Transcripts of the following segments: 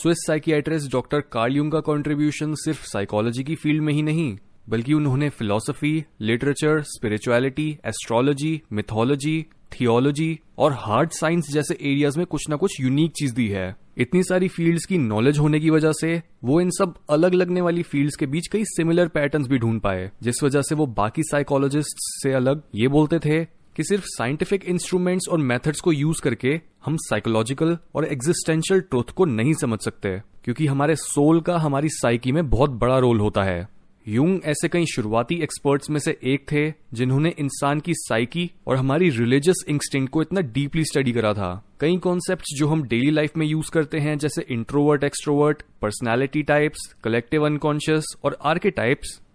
Swiss psychiatrist doctor Carl का contribution सिर्फ़ psychology की फ़ील्ड में ही नहीं, बल्कि उन्होंने philosophy literature spirituality astrology mythology theology और हार्ड साइंस जैसे एरियाज़ में कुछ ना कुछ यूनिक चीज़ दी है। इतनी सारी फील्ड्स की नॉलेज होने की वजह से वो इन सब अलग लगने वाली फील्ड्स के बीच कई सिमिलर पैटर्न्स भी ढूंढ पाए, जिस वजह से वो बाकी साइकोलॉजिस्ट से अलग ये बोलते थे कि सिर्फ़ साइंटिफिक इंस्ट्रूमेंट्स और मेथड्स को यूज़ करके हम साइकोलॉजिकल और एग्जिस्टेंशियल ट्रुथ को नहीं समझ सकते, क्योंकि हमारे सोल का हमारी साइकी में बहुत बड़ा रोल होता है। यूंग ऐसे कई शुरुआती एक्सपर्ट्स में से एक थे, जिन्होंने इंसान की साइकी और हमारी रिलीजियस इंस्टिंग को इतना डीपली स्टडी करा था। कई कॉन्सेप्ट जो हम डेली लाइफ में यूज़ करते हैं, जैसे introvert extrovert personality types collective unconscious और आर्के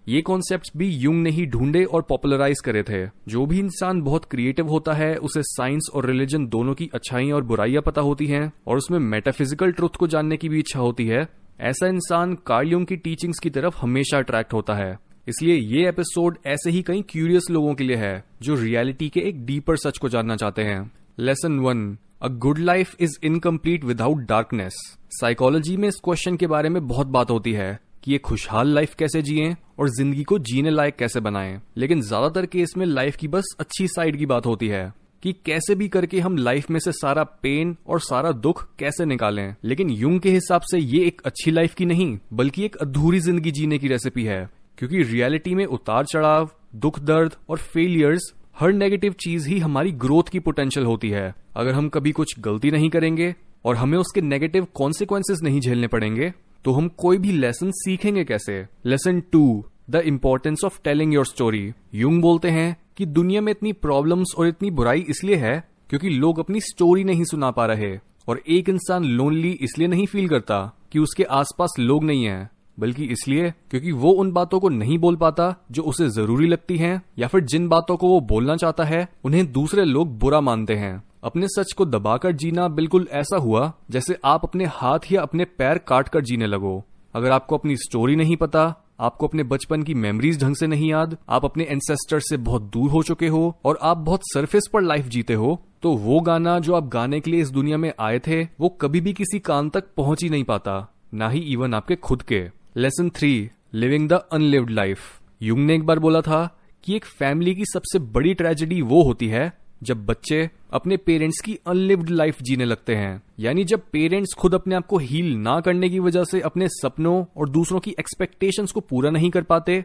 ये कॉन्सेप्ट भी युंग ने ही ढूंढे और पॉपुलराइज करे थे। जो भी इंसान बहुत क्रिएटिव होता है, उसे साइंस और रिलीजन दोनों की अच्छाई और बुराइयाँ पता होती हैं, और उसमें मेटाफिजिकल ट्रुथ को जानने की भी इच्छा होती है। ऐसा इंसान कार्ल की टीचिंग्स की तरफ़ हमेशा अट्रैक्ट होता है। इसलिए ये एपिसोड ऐसे ही कई क्यूरियस लोगों के लिए है, जो रियलिटी के एक डीपर सच को जानना चाहते हैं। Lesson one a good life is incomplete without darkness psychology में इस क्वेश्चन के बारे में बहुत बात होती है। कि ये खुशहाल लाइफ कैसे जिए और ज़िंदगी को जीने लायक कैसे बनाएँ। लेकिन ज़्यादातर केस में लाइफ की बस अच्छी साइड की बात होती है कि कैसे भी करके हम लाइफ में से सारा पेन और सारा दुख कैसे निकालें। लेकिन युंग के हिसाब से ये एक अच्छी लाइफ की नहीं, बल्कि एक अधूरी ज़िंदगी जीने की रेसिपी है। क्योंकि रियलिटी में उतार चढ़ाव दुख दर्द और फेलियर्स हर नेगेटिव चीज़ ही हमारी ग्रोथ की पोटेंशियल होती है। अगर हम कभी कुछ गलती नहीं करेंगे और हमें उसके नेगेटिव कॉन्सिक्वेंसेज नहीं झेलने पड़ेंगे तो हम कोई भी लेसन सीखेंगे कैसे? Lesson two the importance of telling your story Jung बोलते हैं कि दुनिया में इतनी प्रॉब्लम्स और इतनी बुराई इसलिए है क्योंकि लोग अपनी स्टोरी नहीं सुना पा रहे और एक इंसान लोनली इसलिए नहीं फील करता कि उसके आसपास लोग नहीं है, बल्कि इसलिए क्योंकि वो उन बातों को नहीं बोल पाता जो उसे ज़रूरी लगती हैं या फिर जिन बातों को वो बोलना चाहता है, उन्हें दूसरे लोग बुरा मानते हैं। अपने सच को दबाकर जीना बिल्कुल ऐसा हुआ जैसे आप अपने हाथ या अपने पैर काट कर जीने लगो। अगर आपको अपनी स्टोरी नहीं पता, आपको अपने बचपन की मेमोरीज ढंग से नहीं याद, आप अपने एंसेस्टर से बहुत दूर हो चुके हो और आप बहुत सरफेस पर लाइफ जीते हो तो वो गाना जो आप गाने के लिए इस दुनिया में आए थे, वो कभी भी किसी कान तक पहुँच ही नहीं पाता, ना ही इवन आपके खुद के। Lesson three living the unlived life Jung ने एक बार बोला था कि एक फैमिली की सबसे बड़ी ट्रेजेडी वो होती है जब बच्चे अपने पेरेंट्स की अनलिव्ड लाइफ जीने लगते हैं, यानी जब पेरेंट्स खुद अपने आप को हील ना करने की वजह से अपने सपनों और दूसरों की एक्सपेक्टेशंस को पूरा नहीं कर पाते,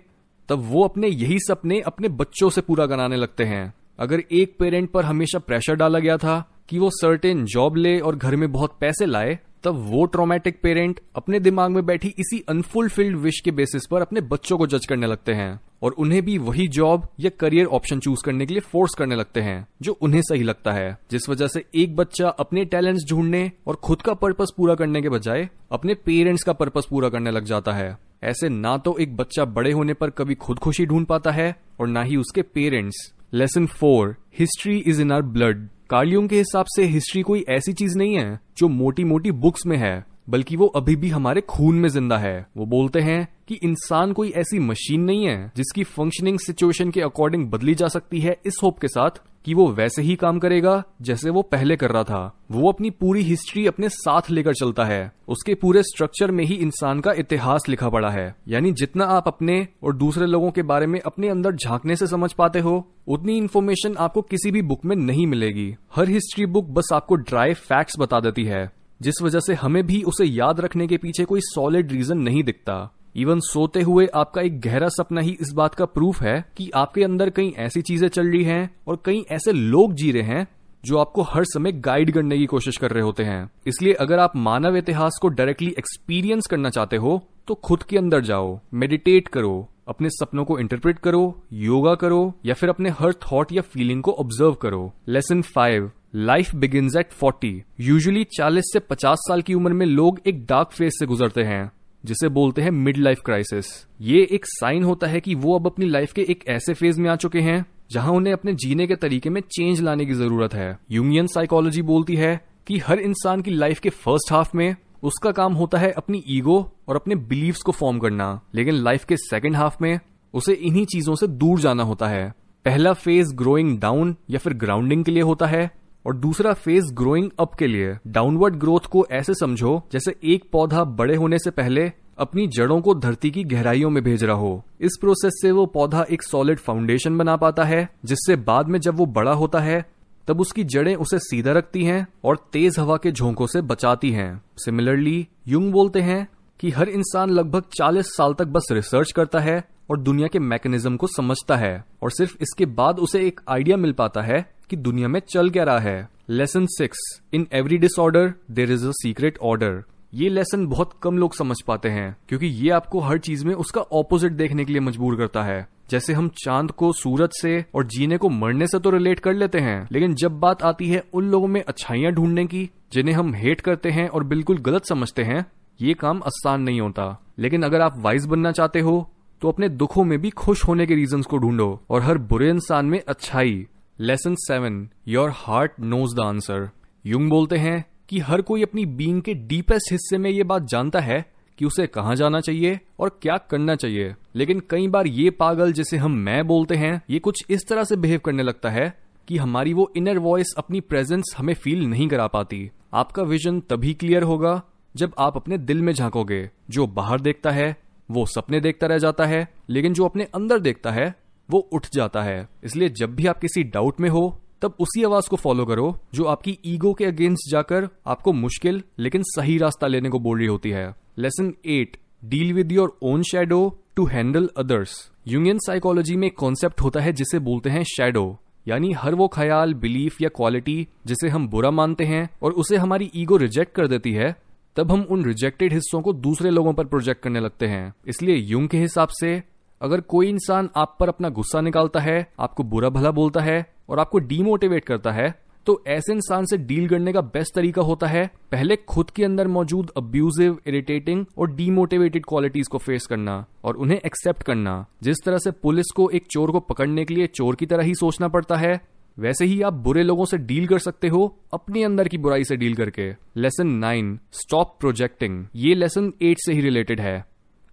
तब वो अपने यही सपने अपने बच्चों से पूरा कराने लगते हैं। अगर एक पेरेंट पर हमेशा प्रेशर डाला गया था कि वो सर्टेन जॉब ले और घर में बहुत पैसे लाए तब वो ट्रोमेटिक पेरेंट अपने दिमाग में बैठी इसी अनफुलफिल्ड विश के बेसिस पर अपने बच्चों को जज करने लगते हैं और उन्हें भी वही जॉब या करियर ऑप्शन चूज़ करने के लिए फोर्स करने लगते हैं, जो उन्हें सही लगता है। जिस वजह से एक बच्चा अपने टैलेंट्स ढूँढने और खुद का पर्पस पूरा करने के बजाय अपने पेरेंट्स का पर्पस पूरा करने लग जाता है। ऐसे ना तो एक बच्चा बड़े होने पर कभी खुद खुशी ढूंढ पाता है और ना ही उसके parents lesson four history is in our blood कार्लियों के हिसाब से हिस्ट्री कोई ऐसी चीज़ नहीं है जो मोटी मोटी बुक्स में है। बल्कि वो अभी भी हमारे खून में ज़िंदा है। वो बोलते हैं कि इंसान कोई ऐसी मशीन नहीं है जिसकी फंक्शनिंग सिचुएशन के अकॉर्डिंग बदली जा सकती है इस होप के साथ कि वो वैसे ही काम करेगा जैसे वो पहले कर रहा था। वो अपनी पूरी हिस्ट्री अपने साथ लेकर चलता है। उसके पूरे स्ट्रक्चर में ही इंसान का इतिहास लिखा पड़ा है। यानी जितना आप अपने और दूसरे लोगों के बारे में अपने अंदर झांकने से समझ पाते हो, उतनी इन्फॉर्मेशन आपको किसी भी बुक में नहीं मिलेगी। हर हिस्ट्री बुक बस आपको ड्राई फैक्ट्स बता देती है। जिस वजह से हमें भी उसे याद रखने के पीछे कोई सॉलिड रीजन नहीं दिखता। इवन सोते हुए आपका एक गहरा सपना ही इस बात का प्रूफ है कि आपके अंदर कई ऐसी चीज़ें चल रही हैं और कई ऐसे लोग जी रहे हैं जो आपको हर समय गाइड करने की कोशिश कर रहे होते हैं। इसलिए अगर आप मानव इतिहास को डायरेक्टली एक्सपीरियंस करना चाहते हो तो खुद के अंदर जाओ मेडिटेट करो अपने सपनों को इंटरप्रेट करो योगा करो, या फिर अपने हर थॉट या फीलिंग को ऑब्ज़र्व करो। Lesson five life begin at forty usually चालीस से पचास साल की उम्र में लोग एक डार्क फ़ेज़ से गुजरते हैं, जिसे बोलते हैं मिड लाइफ क्राइसिस ये एक साइन होता है कि वो अब अपनी लाइफ के एक ऐसे फ़ेज़ में आ चुके हैं, जहाँ उन्हें अपने जीने के तरीके में चेंज लाने की ज़रूरत है। यूनियन साइकोलॉजी बोलती है कि हर इंसान की लाइफ के फ़र्स्ट हाफ़ में उसका काम होता है अपनी ईगो और अपने बिलीव्स को फॉर्म करना। लेकिन लाइफ के सेकेंड हाफ़ में उसे इन्हीं चीज़ों से दूर जाना होता है। पहला फ़ेज़ ग्रोइंग डाउन या फिर ग्राउंडिंग के लिए होता है और दूसरा फ़ेज़ ग्रोइंग अप के लिए। डाउनवर्ड ग्रोथ को ऐसे समझो जैसे एक पौधा बड़े होने से पहले अपनी जड़ों को धरती की गहराइयों में भेज रहा हो। इस प्रोसेस से वो पौधा एक सॉलिड फाउंडेशन बना पाता है, जिससे बाद में जब वो बड़ा होता है तब उसकी जड़ें उसे सीधा रखती हैं और तेज हवा के झोंकों से बचाती हैं। सिमिलरली युंग बोलते हैं कि हर इंसान लगभग 40 साल तक बस रिसर्च करता है और दुनिया के मैकेनिज्म को समझता है और सिर्फ़ इसके बाद उसे एक आइडिया मिल पाता है कि दुनिया में चल क्या रहा है। Lesson six in every disorder there is a secret order ये लेसन बहुत कम लोग समझ पाते हैं, क्योंकि ये आपको हर चीज़ में उसका ऑपोजिट देखने के लिए मजबूर करता है। जैसे हम चाँद को सूरज से और जीने को मरने से तो रिलेट कर लेते हैं, लेकिन जब बात आती है उन लोगों में अच्छाइयाँ ढूँढने की, जिन्हें हम हेट करते हैं और बिल्कुल गलत समझते हैं, ये काम आसान नहीं होता। लेकिन अगर आप वाइज बनना चाहते हो तो अपने दुखों में भी खुश होने के रीजन को ढूंढो, और हर बुरे इंसान में अच्छाई। Lesson seven your heart knows the answer Jung बोलते हैं कि हर कोई अपनी बींग के डीपेस्ट हिस्से में ये बात जानता है कि उसे कहाँ जाना चाहिए और क्या करना चाहिए। लेकिन कई बार ये पागल जिसे हम मैं बोलते हैं, ये कुछ इस तरह से बिहेव करने लगता है कि हमारी वो इनर वॉइस अपनी प्रेजेंस हमें फील नहीं करा पाती। आपका विजन तभी क्लियर होगा जब आप अपने दिल में झांकोगे। जो बाहर देखता है, वो सपने देखता रह जाता है, लेकिन जो अपने अंदर देखता है, वो उठ जाता है। इसलिए जब भी आप किसी डाउट में हो तब उसी आवाज़ को फॉलो करो, जो आपकी ईगो के अगेंस्ट जाकर आपको मुश्किल, लेकिन सही रास्ता लेने को बोल रही होती है। Lesson eight deal with your own shadow to handle others union psychology में एक कॉन्सेप्ट होता है जिसे बोलते हैं शेडो यानी हर वो ख्याल बिलीफ या क्वालिटी जिसे हम बुरा मानते हैं और उसे हमारी ईगो रिजेक्ट कर देती है, तब हम उन रिजेक्टेड हिस्सों को दूसरे लोगों पर प्रोजेक्ट करने लगते हैं। इसलिए यूँ के हिसाब से, अगर कोई इंसान आप पर अपना गुस्सा निकालता है, आपको बुरा भला बोलता है और आपको डीमोटिवेट करता है तो ऐसे इंसान से डील करने का बेस्ट तरीका होता है, पहले खुद के अंदर मौजूद अब्यूजिव इरिटेटिंग और डीमोटिवेटेड क्वालिटीज को फेस करना और उन्हें एक्सेप्ट करना। जिस तरह से पुलिस को एक चोर को पकड़ने के लिए चोर की तरह ही सोचना पड़ता है, वैसे ही आप बुरे लोगों से डील कर सकते हो अपने अंदर की बुराई से डील करके। लेसन नाइन स्टॉप प्रोजेक्टिंग ये लेसन एट से ही रिलेटेड है।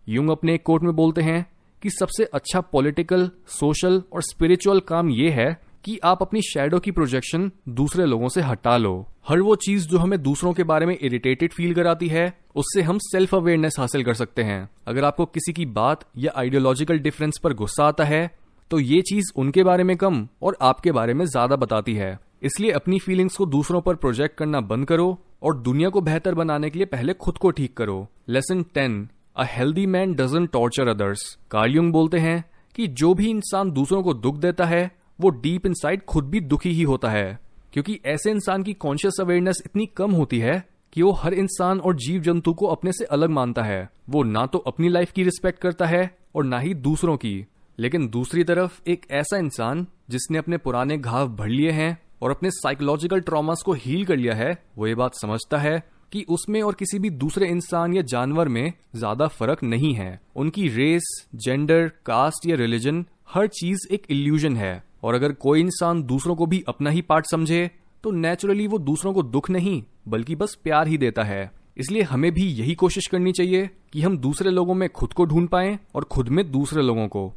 यूंग अपने एक कोर्ट में बोलते हैं कि सबसे अच्छा पॉलिटिकल सोशल और स्पिरिचुअल काम यह है कि आप अपनी शेडो की प्रोजेक्शन दूसरे लोगों से हटा लो। हर वो चीज़ जो हमें दूसरों के बारे में इरिटेटेड फील कराती है, उससे हम सेल्फ अवेयरनेस हासिल कर सकते हैं। अगर आपको किसी की बात या आइडियोलॉजिकल डिफरेंस पर गुस्सा आता है तो ये चीज़ उनके बारे में कम और आपके बारे में ज़्यादा बताती है। इसलिए अपनी फीलिंग्स को दूसरों पर प्रोजेक्ट करना बंद करो और दुनिया को बेहतर बनाने के लिए पहले खुद को ठीक करो। Lesson ten a healthy man doesn't torture others Carl Jung बोलते हैं कि जो भी इंसान दूसरों को दुख देता है वो डीप इनसाइड खुद भी दुखी ही होता है। क्योंकि ऐसे इंसान की कॉन्शियस अवेयरनेस इतनी कम होती है कि वो हर इंसान और जीव जंतु को अपने से अलग मानता है। वो ना तो अपनी लाइफ की रिस्पेक्ट करता है और ना ही दूसरों की। लेकिन दूसरी तरफ़ एक ऐसा इंसान जिसने अपने पुराने घाव भर लिए हैं और अपने साइकोलॉजिकल ट्रॉमास को हील कर लिया है, वो ये बात समझता है कि उसमें और किसी भी दूसरे इंसान या जानवर में ज़्यादा फ़र्क नहीं है। उनकी रेस जेंडर कास्ट या रिलीजन हर चीज़ एक इल्यूजन है। और अगर कोई इंसान दूसरों को भी अपना ही पार्ट समझे तो नेचुरली वो दूसरों को दुख नहीं, बल्कि बस प्यार ही देता है। इसलिए हमें भी यही कोशिश करनी चाहिए कि हम दूसरे लोगों में खुद को ढूंढ पाए और खुद में दूसरे लोगों को।